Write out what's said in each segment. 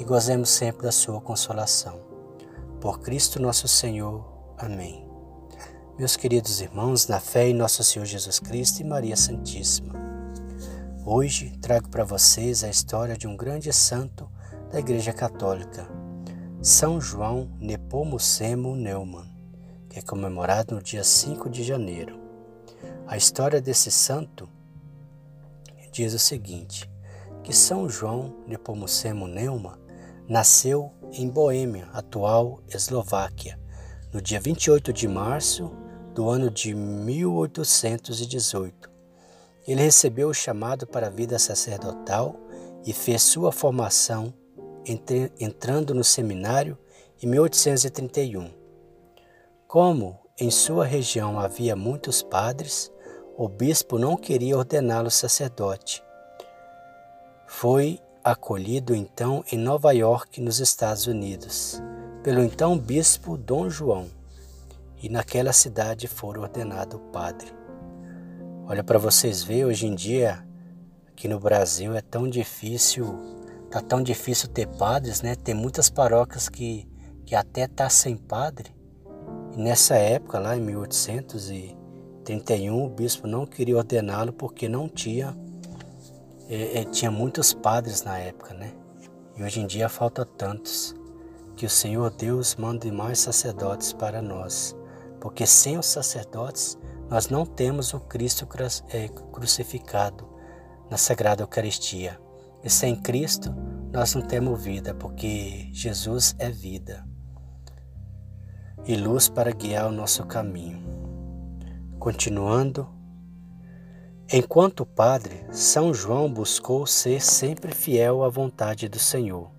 e gozemos sempre da sua consolação. Por Cristo nosso Senhor. Amém. Meus queridos irmãos, na fé em nosso Senhor Jesus Cristo e Maria Santíssima. Hoje trago para vocês a história de um grande santo da Igreja Católica, São João Nepomucemo Neumann, que é comemorado no dia 5 de janeiro. A história desse santo diz o seguinte: que São João Nepomucemo Neumann nasceu em Boêmia, atual Eslováquia, no dia 28 de março do ano de 1818. Ele recebeu o chamado para a vida sacerdotal e fez sua formação entre, entrando no seminário em 1831. Como em sua região havia muitos padres, o bispo não queria ordená-lo sacerdote. Foi acolhido então em Nova York, nos Estados Unidos, pelo então bispo Dom João, e naquela cidade foi ordenado padre. Olha para vocês ver, hoje em dia aqui no Brasil é tão difícil, tá tão difícil ter padres, né? Tem muitas paróquias que que até tá sem padre. E nessa época lá em 1831 o bispo não queria ordená-lo porque não tinha é, é, tinha muitos padres na época, né? E hoje em dia falta tantos. Que o Senhor Deus mande mais sacerdotes para nós, porque sem os sacerdotes nós não temos o Cristo é, crucificado na Sagrada Eucaristia. E sem Cristo nós não temos vida, porque Jesus é vida e luz para guiar o nosso caminho. Continuando, Enquanto padre, São João buscou ser sempre fiel à vontade do Senhor.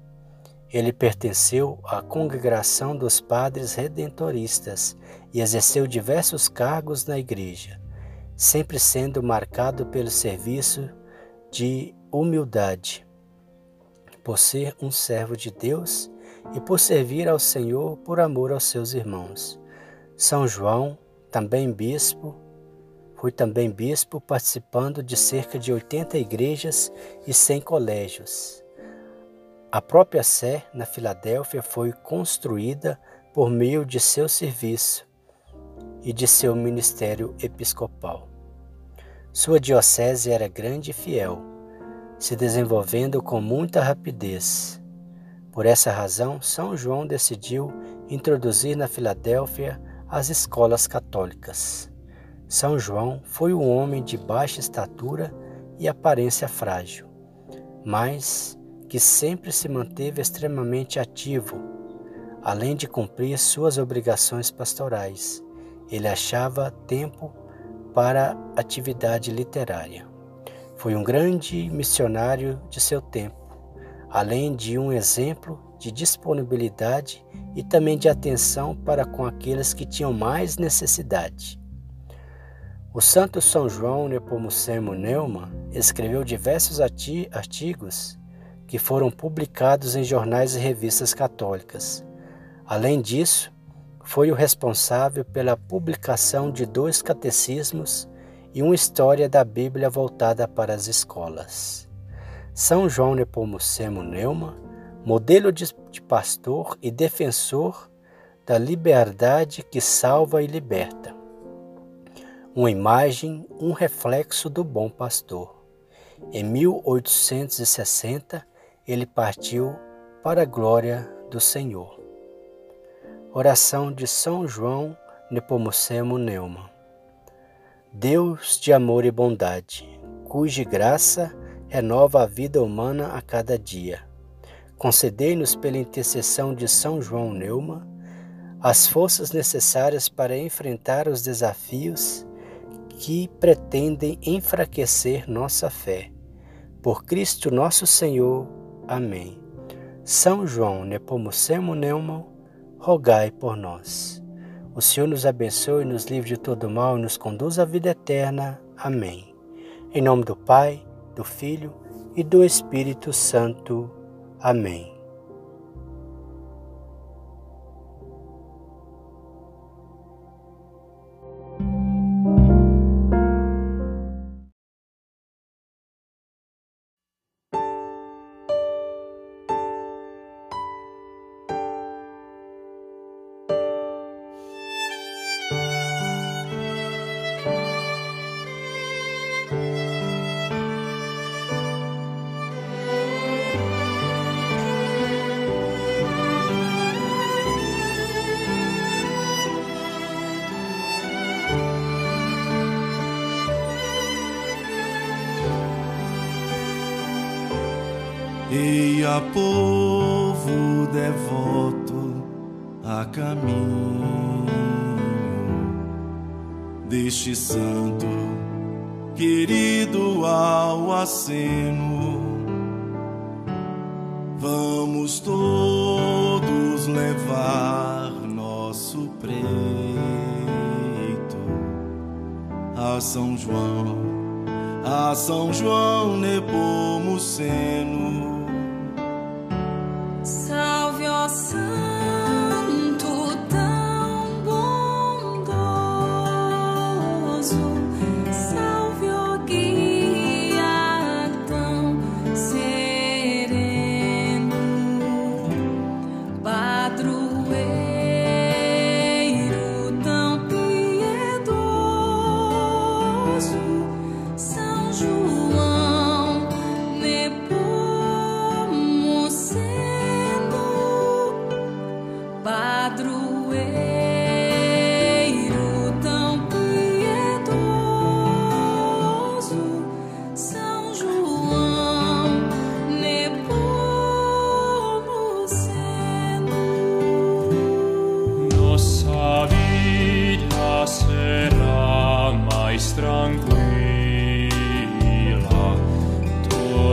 Ele pertenceu à congregação dos padres redentoristas e exerceu diversos cargos na igreja, sempre sendo marcado pelo serviço de humildade, por ser um servo de Deus e por servir ao Senhor por amor aos seus irmãos. São João, também bispo, foi também bispo, participando de cerca de 80 igrejas e 100 colégios. A própria Sé, na Filadélfia, foi construída por meio de seu serviço e de seu ministério episcopal. Sua diocese era grande e fiel, se desenvolvendo com muita rapidez. Por essa razão, São João decidiu introduzir na Filadélfia as escolas católicas. São João foi um homem de baixa estatura e aparência frágil, mas que sempre se manteve extremamente ativo, além de cumprir suas obrigações pastorais. Ele achava tempo para atividade literária. Foi um grande missionário de seu tempo, além de um exemplo de disponibilidade e também de atenção para com aqueles que tinham mais necessidade. O santo São João Nepomucemo Neumann escreveu diversos artigos que foram publicados em jornais e revistas católicas. Além disso, foi o responsável pela publicação de dois catecismos e uma história da Bíblia voltada para as escolas. São João Nepomucemo Neumann, modelo de pastor e defensor da liberdade que salva e liberta uma imagem, um reflexo do bom pastor. Em 1860, ele partiu para a glória do Senhor. Oração de São João Nepomucemo Neumann. Deus de amor e bondade, cuja graça renova a vida humana a cada dia. Concedei-nos pela intercessão de São João Neumann as forças necessárias para enfrentar os desafios que pretendem enfraquecer nossa fé. Por Cristo nosso Senhor. Amém. São João Nepomucemo Neumann, rogai por nós. O Senhor nos abençoe, nos livre de todo mal e nos conduz à vida eterna. Amém. Em nome do Pai, do Filho e do Espírito Santo. Amém. Eia, povo devoto a caminho deste santo querido ao aceno. Vamos todos levar nosso preito a São João, a São João Nepomuceno Salve, ó Santo.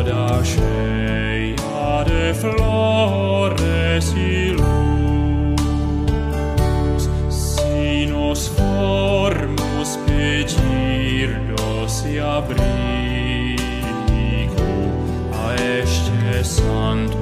Adașei, flores abrigo, santo